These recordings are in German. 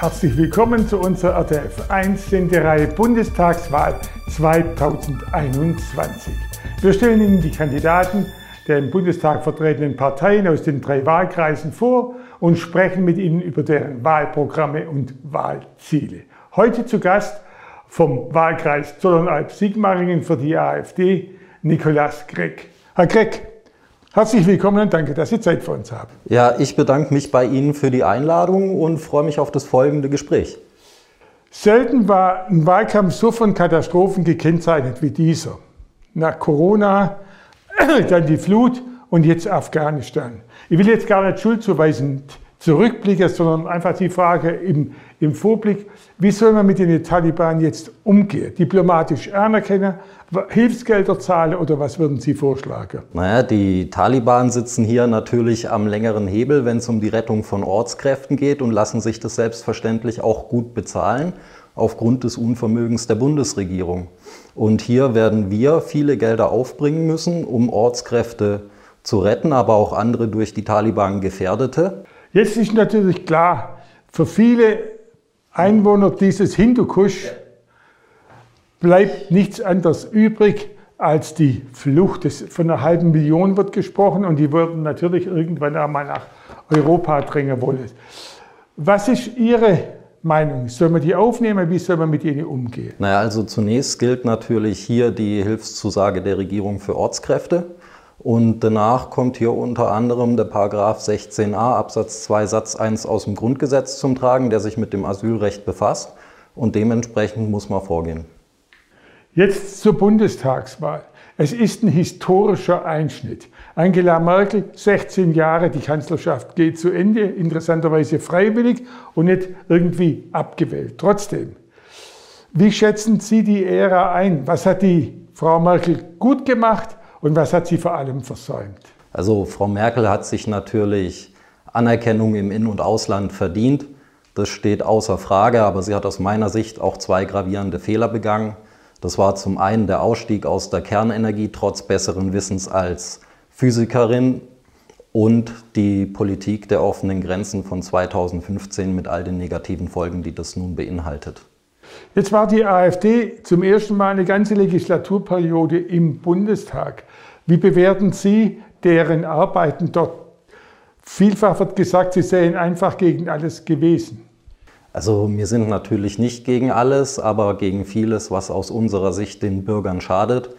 Herzlich willkommen zu unserer RTF 1 Sendereihe Bundestagswahl 2021. Wir stellen Ihnen die Kandidaten der im Bundestag vertretenen Parteien aus den drei Wahlkreisen vor und sprechen mit ihnen über deren Wahlprogramme und Wahlziele. Heute zu Gast vom Wahlkreis Zollernalb-Sigmaringen für die AfD, Nikolaus Gregg. Herr Gregg, herzlich willkommen und danke, dass Sie Zeit für uns haben. Ja, ich bedanke mich bei Ihnen für die Einladung und freue mich auf das folgende Gespräch. Selten war ein Wahlkampf so von Katastrophen gekennzeichnet wie dieser. Nach Corona, dann die Flut und jetzt Afghanistan. Ich will jetzt gar nicht schuldzuweisend zurückblicken, sondern einfach die Frage im, im Vorblick, wie soll man mit den Taliban jetzt umgehen? Diplomatisch anerkennen, Hilfsgelder zahlen oder was würden Sie vorschlagen? Naja, die Taliban sitzen hier natürlich am längeren Hebel, wenn es um die Rettung von Ortskräften geht und lassen sich das selbstverständlich auch gut bezahlen aufgrund des Unvermögens der Bundesregierung. Und hier werden wir viele Gelder aufbringen müssen, um Ortskräfte zu retten, aber auch andere durch die Taliban gefährdete. Jetzt ist natürlich klar, für viele Einwohner dieses Hindukusch bleibt nichts anderes übrig als die Flucht. von einer halben Million wird gesprochen und die würden natürlich irgendwann einmal nach Europa drängen wollen. Was ist Ihre Meinung? Soll man die aufnehmen? Wie soll man mit ihnen umgehen? Naja, also zunächst gilt natürlich hier die Hilfszusage der Regierung für Ortskräfte. Und danach kommt hier unter anderem der Paragraph 16a Absatz 2 Satz 1 aus dem Grundgesetz zum Tragen, der sich mit dem Asylrecht befasst. Und dementsprechend muss man vorgehen. Jetzt zur Bundestagswahl. Es ist ein historischer Einschnitt. Angela Merkel, 16 Jahre, die Kanzlerschaft geht zu Ende, interessanterweise freiwillig und nicht irgendwie abgewählt. Trotzdem, wie schätzen Sie die Ära ein? Was hat die Frau Merkel gut gemacht und was hat sie vor allem versäumt? Also Frau Merkel hat sich natürlich Anerkennung im In- und Ausland verdient. Das steht außer Frage, aber sie hat aus meiner Sicht auch zwei gravierende Fehler begangen. Das war zum einen der Ausstieg aus der Kernenergie trotz besseren Wissens als Physikerin und die Politik der offenen Grenzen von 2015 mit all den negativen Folgen, die das nun beinhaltet. Jetzt war die AfD zum ersten Mal eine ganze Legislaturperiode im Bundestag. Wie bewerten Sie deren Arbeiten dort? Vielfach wird gesagt, sie seien einfach gegen alles gewesen. Also wir sind natürlich nicht gegen alles, aber gegen vieles, was aus unserer Sicht den Bürgern schadet.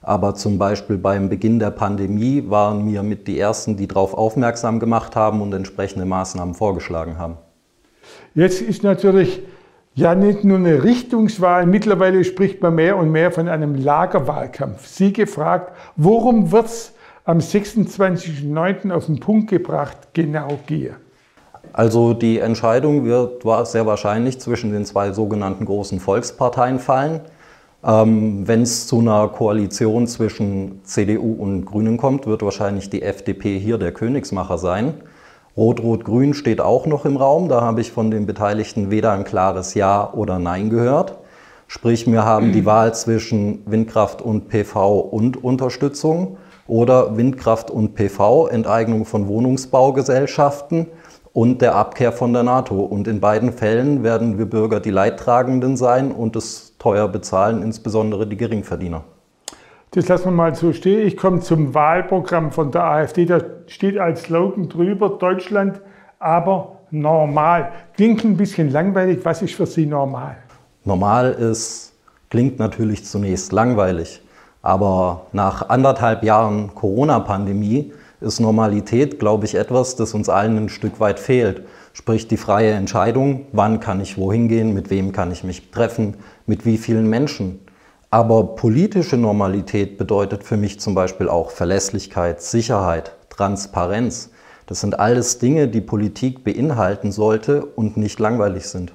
Aber zum Beispiel beim Beginn der Pandemie waren wir mit die Ersten, die darauf aufmerksam gemacht haben und entsprechende Maßnahmen vorgeschlagen haben. Jetzt ist natürlich ja nicht nur eine Richtungswahl, mittlerweile spricht man mehr und mehr von einem Lagerwahlkampf. Sie gefragt, worum wird es am 26.09. auf den Punkt gebracht genau gehen? Also die Entscheidung wird sehr wahrscheinlich zwischen den zwei sogenannten großen Volksparteien fallen. Ähm, Wenn es zu einer Koalition zwischen CDU und Grünen kommt, wird wahrscheinlich die FDP hier der Königsmacher sein. Rot-Rot-Grün steht auch noch im Raum. Da habe ich von den Beteiligten weder ein klares Ja oder Nein gehört. Sprich, wir haben die Wahl zwischen Windkraft und PV und Unterstützung oder Windkraft und PV, Enteignung von Wohnungsbaugesellschaften und der Abkehr von der NATO. Und in beiden Fällen werden wir Bürger die Leidtragenden sein und es teuer bezahlen, insbesondere die Geringverdiener. Das lassen wir mal so stehen. Ich komme zum Wahlprogramm von der AfD. Da steht als Slogan drüber, Deutschland, aber normal. Klingt ein bisschen langweilig. Was ist für Sie normal? Normal ist, klingt natürlich zunächst langweilig. Aber nach anderthalb Jahren Corona-Pandemie ist Normalität, glaube ich, etwas, das uns allen ein Stück weit fehlt. Sprich die freie Entscheidung, wann kann ich wohin gehen, mit wem kann ich mich treffen, mit wie vielen Menschen. Aber politische Normalität bedeutet für mich zum Beispiel auch Verlässlichkeit, Sicherheit, Transparenz. Das sind alles Dinge, die Politik beinhalten sollte und nicht langweilig sind.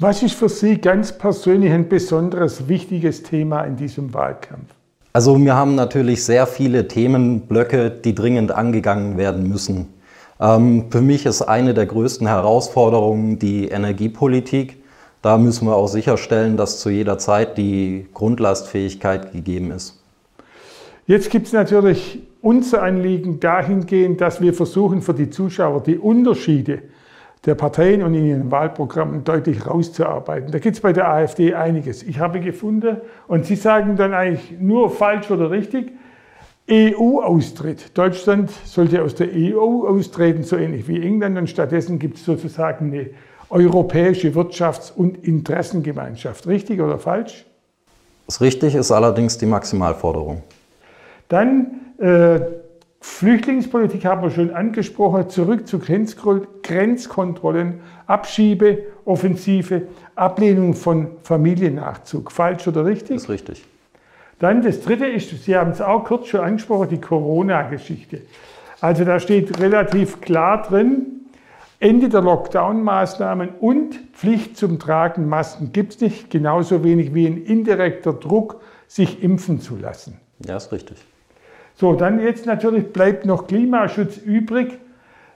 Was ist für Sie ganz persönlich ein besonderes wichtiges Thema in diesem Wahlkampf? Also wir haben natürlich sehr viele Themenblöcke, die dringend angegangen werden müssen. Ähm, für mich ist eine der größten Herausforderungen die Energiepolitik. Da müssen wir auch sicherstellen, dass zu jeder Zeit die Grundlastfähigkeit gegeben ist. Jetzt gibt es natürlich unser Anliegen dahingehend, dass wir versuchen für die Zuschauer die Unterschiede der Parteien und in ihren Wahlprogrammen deutlich rauszuarbeiten. Da gibt es bei der AfD einiges. Ich habe gefunden, und Sie sagen dann eigentlich nur falsch oder richtig, EU-Austritt. Deutschland sollte aus der EU austreten, so ähnlich wie England, und stattdessen gibt es sozusagen eine europäische Wirtschafts- und Interessengemeinschaft. Richtig oder falsch? Das richtig ist allerdings die Maximalforderung. Dann äh, Flüchtlingspolitik haben wir schon angesprochen, zurück zu Grenzkontrollen, Abschiebe, Offensive, Ablehnung von Familiennachzug. Falsch oder richtig? Das ist richtig. Dann das Dritte ist, Sie haben es auch kurz schon angesprochen, die Corona-Geschichte. Also da steht relativ klar drin, Ende der Lockdown-Maßnahmen und Pflicht zum Tragen Masken gibt es nicht, genauso wenig wie ein indirekter Druck, sich impfen zu lassen. Ja, ist richtig. So, dann jetzt natürlich bleibt noch Klimaschutz übrig.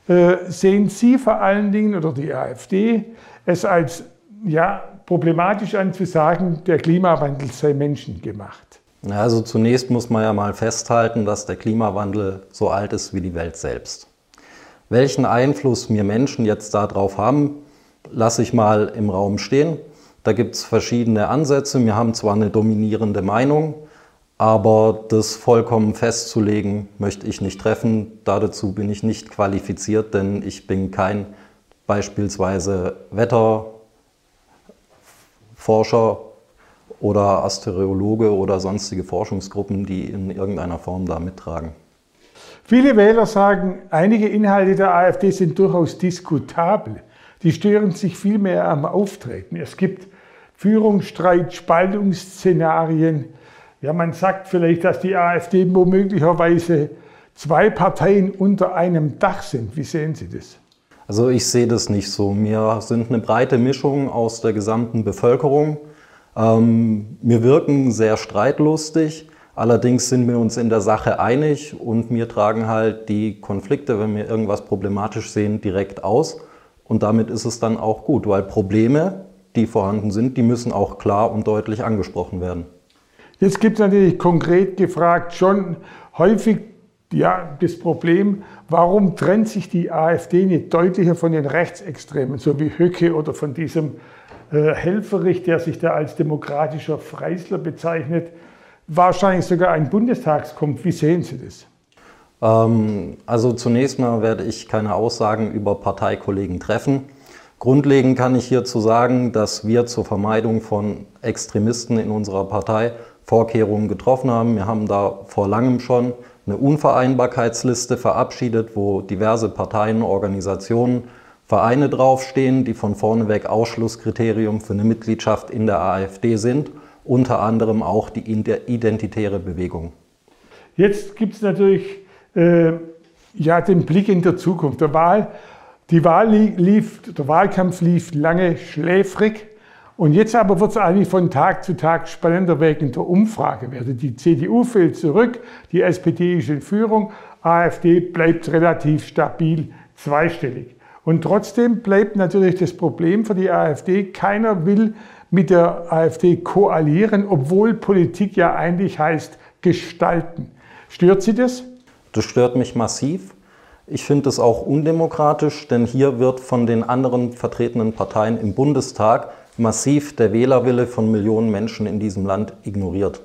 Äh, sehen Sie vor allen Dingen oder die AfD es als ja, problematisch an zu sagen, der Klimawandel sei menschengemacht? Also zunächst muss man ja mal festhalten, dass der Klimawandel so alt ist wie die Welt selbst. Welchen Einfluss wir Menschen jetzt darauf haben, lasse ich mal im Raum stehen. Da gibt es verschiedene Ansätze. Wir haben zwar eine dominierende Meinung, aber das vollkommen festzulegen möchte ich nicht treffen. Dazu bin ich nicht qualifiziert, denn ich bin kein beispielsweise Wetterforscher oder Astereologe oder sonstige Forschungsgruppen, die in irgendeiner Form da mittragen. Viele Wähler sagen, einige Inhalte der AfD sind durchaus diskutabel. Die stören sich vielmehr am Auftreten. Es gibt Führungsstreit, Spaltungsszenarien, ja, man sagt vielleicht, dass die AfD womöglicherweise zwei Parteien unter einem Dach sind. Wie sehen Sie das? Also ich sehe das nicht so. Wir sind eine breite Mischung aus der gesamten Bevölkerung. Ähm, wir wirken sehr streitlustig. Allerdings sind wir uns in der Sache einig und wir tragen halt die Konflikte, wenn wir irgendwas problematisch sehen, direkt aus. Und damit ist es dann auch gut, weil Probleme, die vorhanden sind, die müssen auch klar und deutlich angesprochen werden. Jetzt gibt es natürlich konkret gefragt schon häufig ja, das Problem, warum trennt sich die AfD nicht deutlicher von den Rechtsextremen, so wie Höcke oder von diesem äh, Helferich, der sich da als demokratischer Freisler bezeichnet, wahrscheinlich sogar ein Bundestagskampf. Wie sehen Sie das? Ähm, also zunächst mal werde ich keine Aussagen über Parteikollegen treffen. Grundlegend kann ich hierzu sagen, dass wir zur Vermeidung von Extremisten in unserer Partei Vorkehrungen getroffen haben. Wir haben da vor langem schon eine Unvereinbarkeitsliste verabschiedet, wo diverse Parteien, Organisationen, Vereine draufstehen, die von vorneweg Ausschlusskriterium für eine Mitgliedschaft in der AfD sind, unter anderem auch die identitäre Bewegung. Jetzt gibt es natürlich äh, ja, den Blick in der Zukunft. Der, Wahl, die Wahl lief, der Wahlkampf lief lange schläfrig. Und jetzt aber wird es eigentlich von Tag zu Tag spannender wegen der Umfragewerte. Die CDU fällt zurück, die SPD ist in Führung, AfD bleibt relativ stabil zweistellig. Und trotzdem bleibt natürlich das Problem für die AfD, keiner will mit der AfD koalieren, obwohl Politik ja eigentlich heißt gestalten. Stört Sie das? Das stört mich massiv. Ich finde es auch undemokratisch, denn hier wird von den anderen vertretenen Parteien im Bundestag massiv der Wählerwille von Millionen Menschen in diesem Land ignoriert.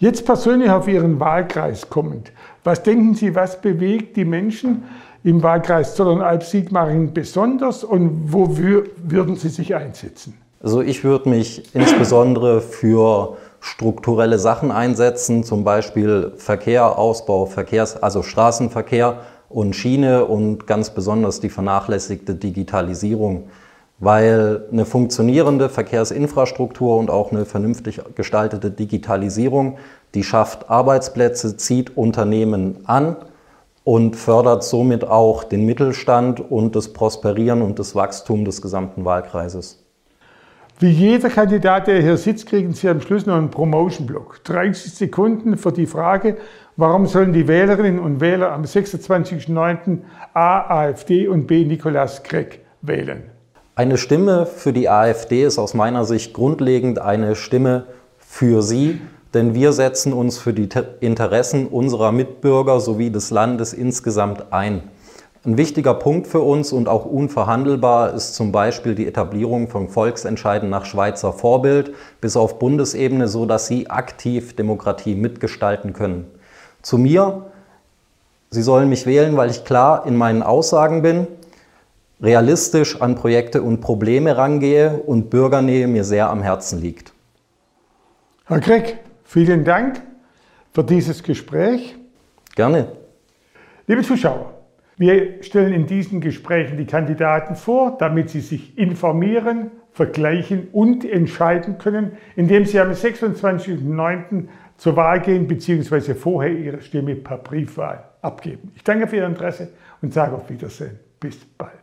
Jetzt persönlich auf Ihren Wahlkreis kommend. Was denken Sie, was bewegt die Menschen im Wahlkreis Zollernalb-Sigmaringen besonders und wo würden Sie sich einsetzen? Also ich würde mich insbesondere für strukturelle Sachen einsetzen, zum Beispiel Verkehr, Ausbau, Verkehrs-, also Straßenverkehr und Schiene und ganz besonders die vernachlässigte Digitalisierung weil eine funktionierende Verkehrsinfrastruktur und auch eine vernünftig gestaltete Digitalisierung, die schafft Arbeitsplätze, zieht Unternehmen an und fördert somit auch den Mittelstand und das Prosperieren und das Wachstum des gesamten Wahlkreises. Wie jeder Kandidat, der hier sitzt, kriegen Sie am Schluss noch einen Promotion-Block. 30 Sekunden für die Frage, warum sollen die Wählerinnen und Wähler am 26.09. A. AfD und B. Nikolaus Gregg wählen? Eine Stimme für die AfD ist aus meiner Sicht grundlegend eine Stimme für sie, denn wir setzen uns für die Interessen unserer Mitbürger sowie des Landes insgesamt ein. Ein wichtiger Punkt für uns und auch unverhandelbar ist zum Beispiel die Etablierung von Volksentscheiden nach Schweizer Vorbild bis auf Bundesebene, so dass Sie aktiv Demokratie mitgestalten können. Zu mir, Sie sollen mich wählen, weil ich klar in meinen Aussagen bin, realistisch an Projekte und Probleme rangehe und Bürgernähe mir sehr am Herzen liegt. Herr Krieg, vielen Dank für dieses Gespräch. Gerne. Liebe Zuschauer, wir stellen in diesen Gesprächen die Kandidaten vor, damit sie sich informieren, vergleichen und entscheiden können, indem sie am 26.09. zur Wahl gehen bzw. vorher ihre Stimme per Briefwahl abgeben. Ich danke für Ihr Interesse und sage auf Wiedersehen. Bis bald.